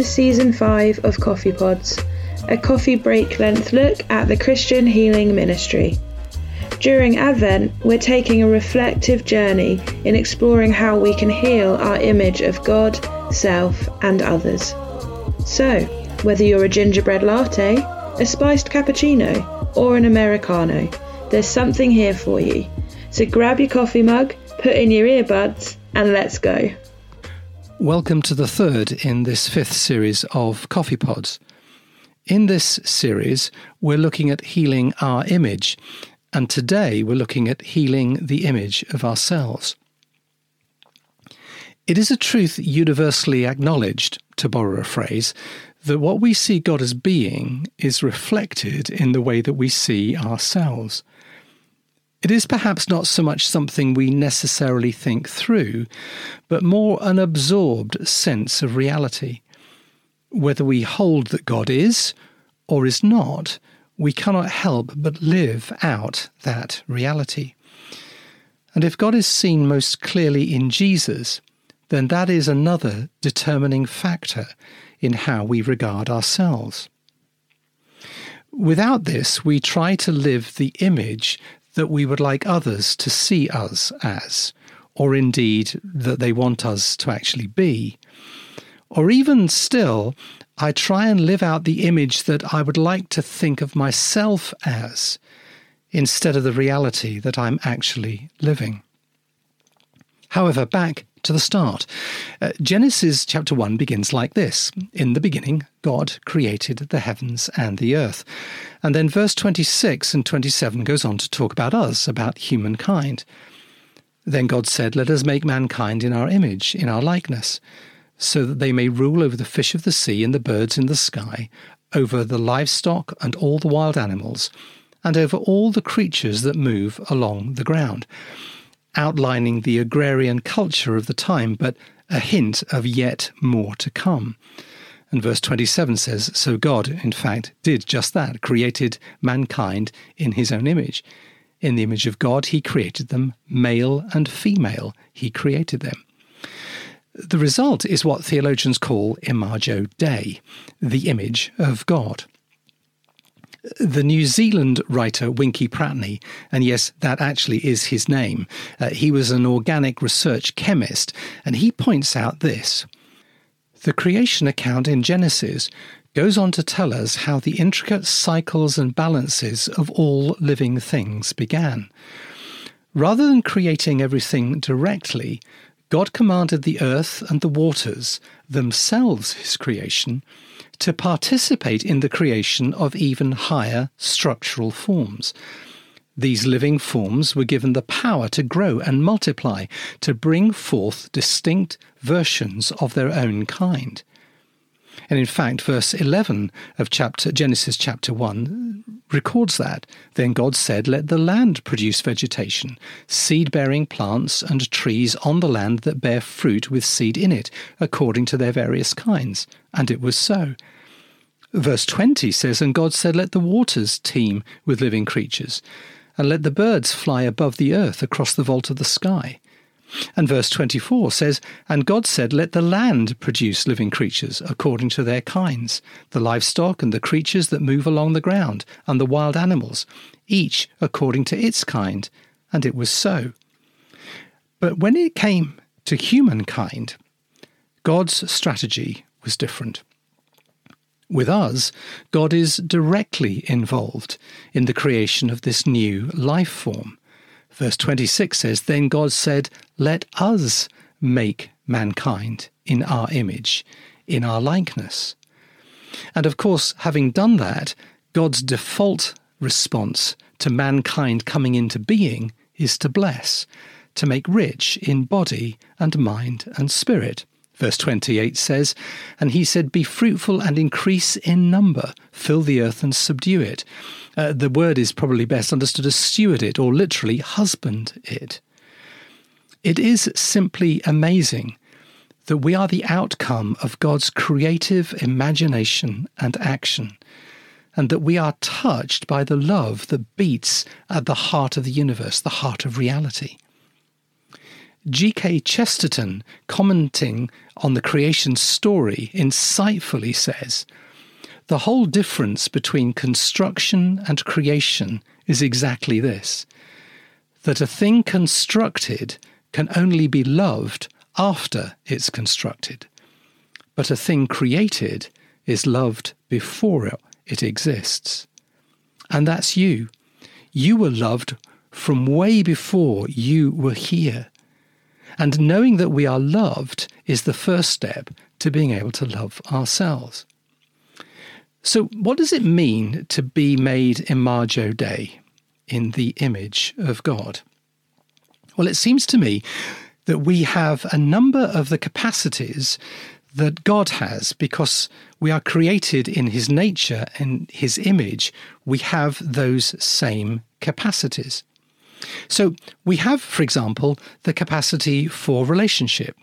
To season 5 of Coffee Pods, a coffee break length look at the Christian Healing Ministry. During Advent, we're taking a reflective journey in exploring how we can heal our image of God, self, and others. So, whether you're a gingerbread latte, a spiced cappuccino, or an Americano, there's something here for you. So grab your coffee mug, put in your earbuds, and let's go. Welcome to the third in this fifth series of Coffee Pods. In this series, we're looking at healing our image, and today we're looking at healing the image of ourselves. It is a truth universally acknowledged, to borrow a phrase, that what we see God as being is reflected in the way that we see ourselves. It is perhaps not so much something we necessarily think through, but more an absorbed sense of reality. Whether we hold that God is or is not, we cannot help but live out that reality. And if God is seen most clearly in Jesus, then that is another determining factor in how we regard ourselves. Without this, we try to live the image that we would like others to see us as, or indeed that they want us to actually be. Or even still, I try and live out the image that I would like to think of myself as, instead of the reality that I'm actually living. However, back to the start. Uh, Genesis chapter 1 begins like this In the beginning, God created the heavens and the earth. And then verse 26 and 27 goes on to talk about us, about humankind. Then God said, Let us make mankind in our image, in our likeness, so that they may rule over the fish of the sea and the birds in the sky, over the livestock and all the wild animals, and over all the creatures that move along the ground outlining the agrarian culture of the time, but a hint of yet more to come. And verse 27 says, So God, in fact, did just that, created mankind in his own image. In the image of God, he created them, male and female, he created them. The result is what theologians call imago Dei, the image of God the New Zealand writer Winkie Pratney, and yes, that actually is his name. Uh, he was an organic research chemist, and he points out this. The creation account in Genesis goes on to tell us how the intricate cycles and balances of all living things began. Rather than creating everything directly, God commanded the earth and the waters, themselves his creation, to participate in the creation of even higher structural forms. These living forms were given the power to grow and multiply, to bring forth distinct versions of their own kind. And in fact, verse 11 of chapter Genesis chapter 1 records that. Then God said, Let the land produce vegetation, seed bearing plants and trees on the land that bear fruit with seed in it, according to their various kinds. And it was so. Verse 20 says, And God said, Let the waters teem with living creatures, and let the birds fly above the earth across the vault of the sky. And verse 24 says, And God said, Let the land produce living creatures according to their kinds, the livestock and the creatures that move along the ground, and the wild animals, each according to its kind. And it was so. But when it came to humankind, God's strategy was different. With us, God is directly involved in the creation of this new life form. Verse 26 says, Then God said, Let us make mankind in our image, in our likeness. And of course, having done that, God's default response to mankind coming into being is to bless, to make rich in body and mind and spirit. Verse 28 says, And he said, Be fruitful and increase in number, fill the earth and subdue it. Uh, the word is probably best understood as steward it, or literally husband it. It is simply amazing that we are the outcome of God's creative imagination and action, and that we are touched by the love that beats at the heart of the universe, the heart of reality. G.K. Chesterton, commenting on the creation story, insightfully says The whole difference between construction and creation is exactly this that a thing constructed can only be loved after it's constructed, but a thing created is loved before it exists. And that's you. You were loved from way before you were here. And knowing that we are loved is the first step to being able to love ourselves. So, what does it mean to be made imago Dei, in the image of God? Well, it seems to me that we have a number of the capacities that God has because we are created in his nature and his image. We have those same capacities. So we have, for example, the capacity for relationship,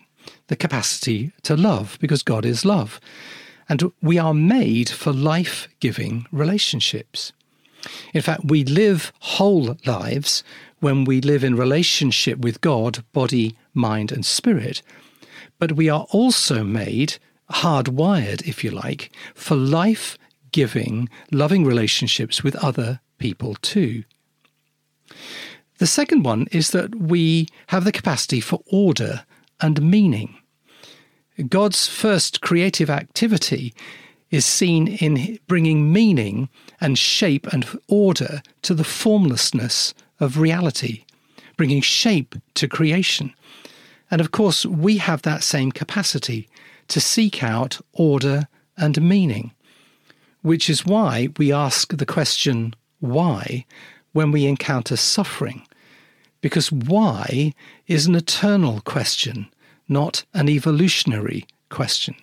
the capacity to love, because God is love. And we are made for life giving relationships. In fact, we live whole lives when we live in relationship with God, body, mind, and spirit. But we are also made, hardwired, if you like, for life giving, loving relationships with other people too. The second one is that we have the capacity for order and meaning. God's first creative activity is seen in bringing meaning and shape and order to the formlessness of reality, bringing shape to creation. And of course, we have that same capacity to seek out order and meaning, which is why we ask the question, why, when we encounter suffering, because why is an eternal question, not an evolutionary question.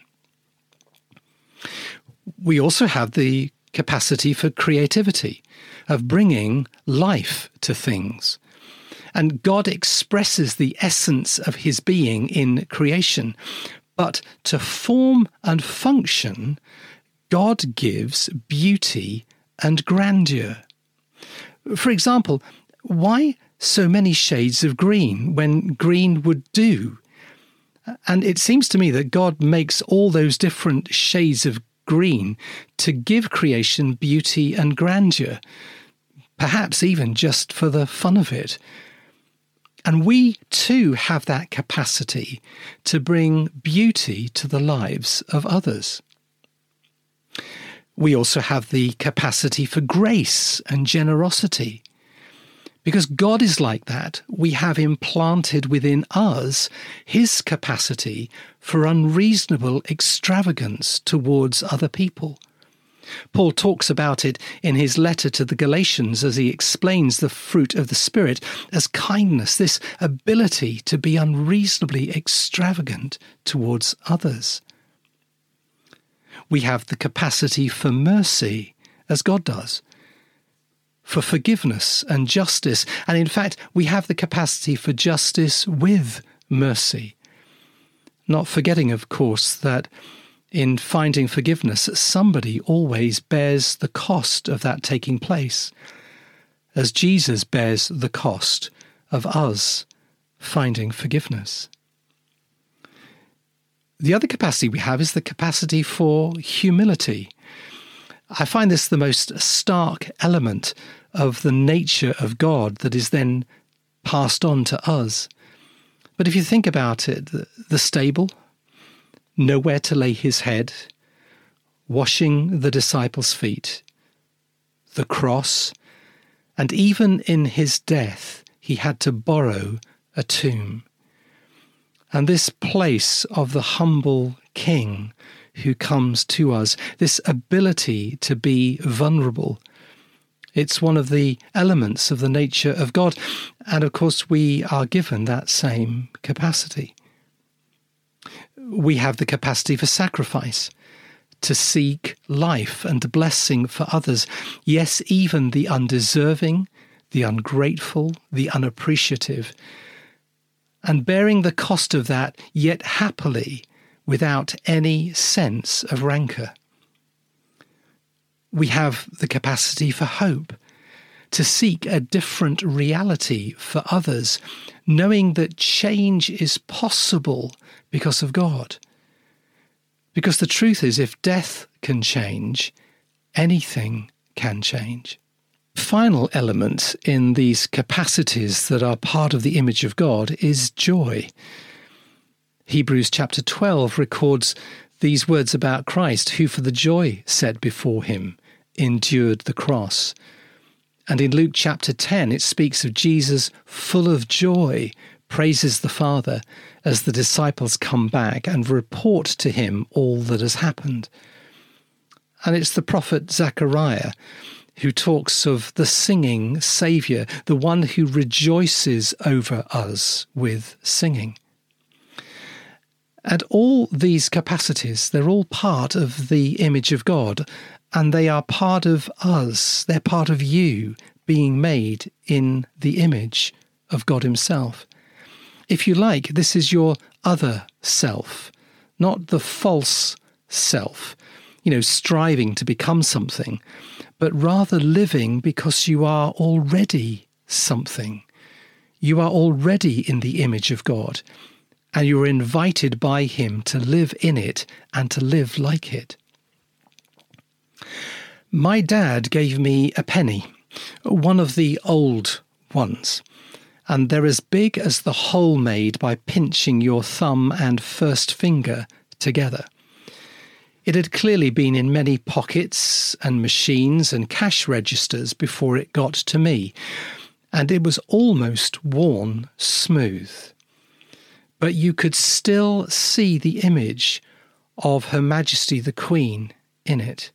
We also have the capacity for creativity, of bringing life to things. And God expresses the essence of his being in creation. But to form and function, God gives beauty and grandeur. For example, why so many shades of green when green would do? And it seems to me that God makes all those different shades of green to give creation beauty and grandeur, perhaps even just for the fun of it. And we too have that capacity to bring beauty to the lives of others. We also have the capacity for grace and generosity. Because God is like that, we have implanted within us his capacity for unreasonable extravagance towards other people. Paul talks about it in his letter to the Galatians as he explains the fruit of the Spirit as kindness, this ability to be unreasonably extravagant towards others. We have the capacity for mercy, as God does, for forgiveness and justice. And in fact, we have the capacity for justice with mercy. Not forgetting, of course, that in finding forgiveness, somebody always bears the cost of that taking place, as Jesus bears the cost of us finding forgiveness. The other capacity we have is the capacity for humility. I find this the most stark element of the nature of God that is then passed on to us. But if you think about it, the stable, nowhere to lay his head, washing the disciples' feet, the cross, and even in his death, he had to borrow a tomb. And this place of the humble king who comes to us, this ability to be vulnerable, it's one of the elements of the nature of God. And of course, we are given that same capacity. We have the capacity for sacrifice, to seek life and blessing for others. Yes, even the undeserving, the ungrateful, the unappreciative and bearing the cost of that, yet happily, without any sense of rancour. We have the capacity for hope, to seek a different reality for others, knowing that change is possible because of God. Because the truth is, if death can change, anything can change. Final element in these capacities that are part of the image of God is joy. Hebrews chapter 12 records these words about Christ, who for the joy set before him endured the cross. And in Luke chapter 10, it speaks of Jesus full of joy, praises the Father as the disciples come back and report to him all that has happened. And it's the prophet Zechariah who talks of the singing Saviour, the one who rejoices over us with singing. And all these capacities, they're all part of the image of God, and they are part of us. They're part of you being made in the image of God Himself. If you like, this is your other self, not the false self, you know, striving to become something, but rather living because you are already something. You are already in the image of God and you are invited by Him to live in it and to live like it. My dad gave me a penny, one of the old ones, and they're as big as the hole made by pinching your thumb and first finger together. It had clearly been in many pockets and machines and cash registers before it got to me, and it was almost worn smooth but you could still see the image of Her Majesty the Queen in it.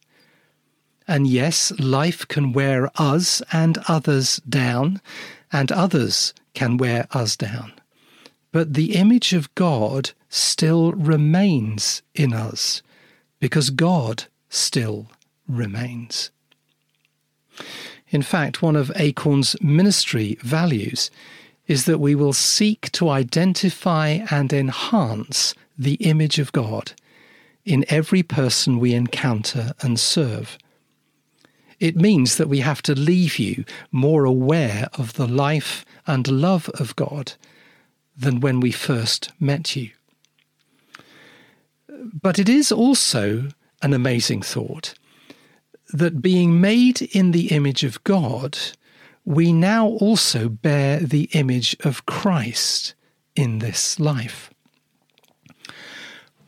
And yes, life can wear us and others down, and others can wear us down. But the image of God still remains in us because God still remains. In fact, one of Acorn's ministry values is that we will seek to identify and enhance the image of God in every person we encounter and serve. It means that we have to leave you more aware of the life and love of God than when we first met you. But it is also an amazing thought that being made in the image of God we now also bear the image of Christ in this life.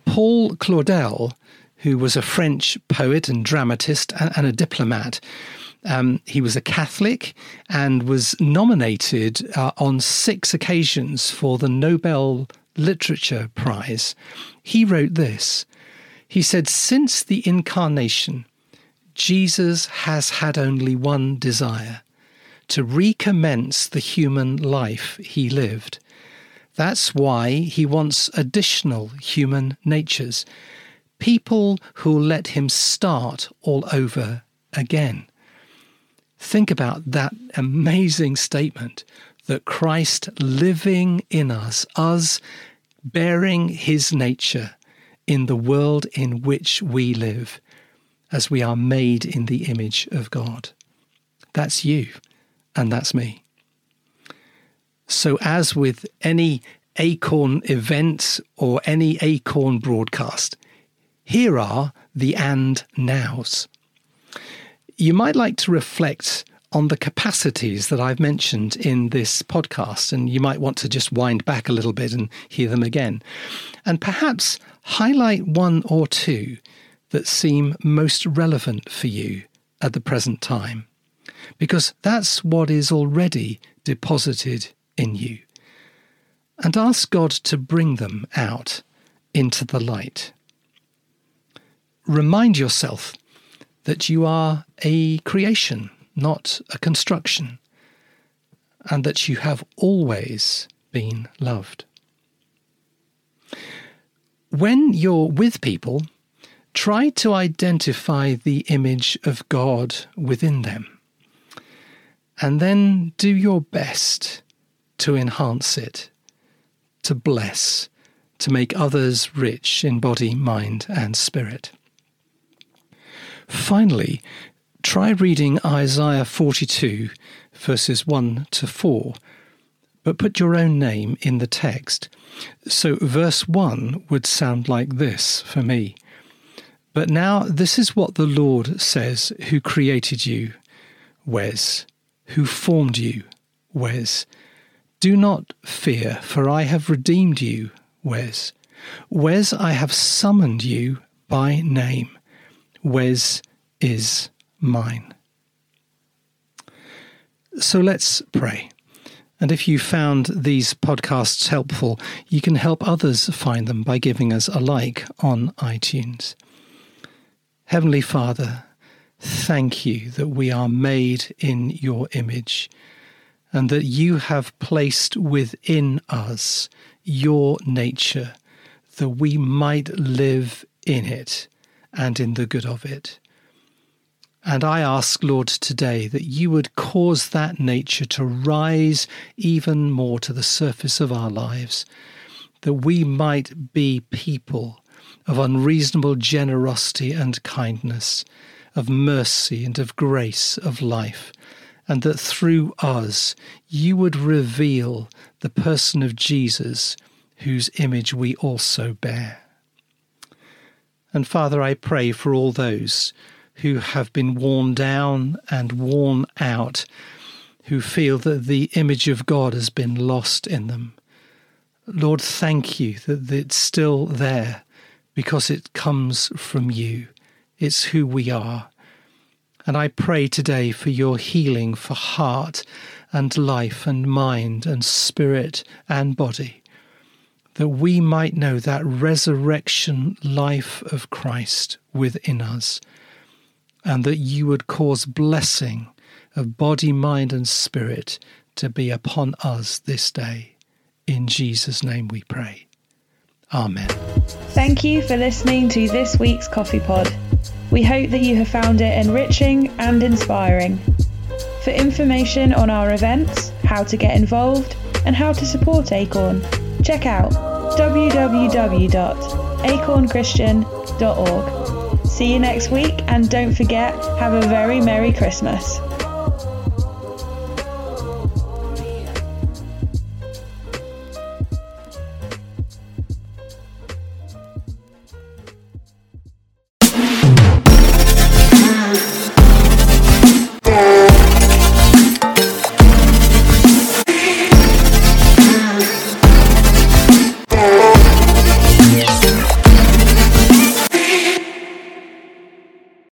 Paul Claudel, who was a French poet and dramatist and, a diplomat, um, he was a Catholic and was nominated uh, on six occasions for the Nobel Literature Prize. He wrote this. He said, Since the incarnation, Jesus has had only one desire to recommence the human life he lived. That's why he wants additional human natures, people who'll let him start all over again. Think about that amazing statement that Christ living in us, us bearing his nature in the world in which we live, as we are made in the image of God. That's you and that's me. So, as with any Acorn event or any Acorn broadcast, here are the and nows. You might like to reflect on the capacities that I've mentioned in this podcast, and you might want to just wind back a little bit and hear them again. And perhaps highlight one or two that seem most relevant for you at the present time because that's what is already deposited in you. And ask God to bring them out into the light. Remind yourself that you are a creation, not a construction, and that you have always been loved. When you're with people, try to identify the image of God within them and then do your best to enhance it, to bless, to make others rich in body, mind, and spirit. Finally, try reading Isaiah 42, verses 1 to 4, but put your own name in the text. So verse 1 would sound like this for me. But now this is what the Lord says, who created you, Wes, who formed you, Wes. Do not fear, for I have redeemed you, Wes. Wes, I have summoned you by name. Wes is mine. So let's pray. And if you found these podcasts helpful, you can help others find them by giving us a like on iTunes. Heavenly Father, thank you that we are made in your image and that you have placed within us your nature that we might live in it and in the good of it. And I ask, Lord, today that you would cause that nature to rise even more to the surface of our lives, that we might be people of unreasonable generosity and kindness, of mercy and of grace of life, and that through us you would reveal the person of Jesus, whose image we also bear. And Father, I pray for all those who have been worn down and worn out, who feel that the image of God has been lost in them. Lord, thank you that it's still there because it comes from you. It's who we are. And I pray today for your healing for heart and life and mind and spirit and body, that we might know that resurrection life of Christ within us and that you would cause blessing of body, mind, and spirit to be upon us this day. In Jesus' name we pray. Amen. Thank you for listening to this week's Coffee Pod. We hope that you have found it enriching and inspiring. For information on our events, how to get involved, and how to support Acorn, check out www.acornchristian.org. See you next week, and don't forget, have a very Merry Christmas.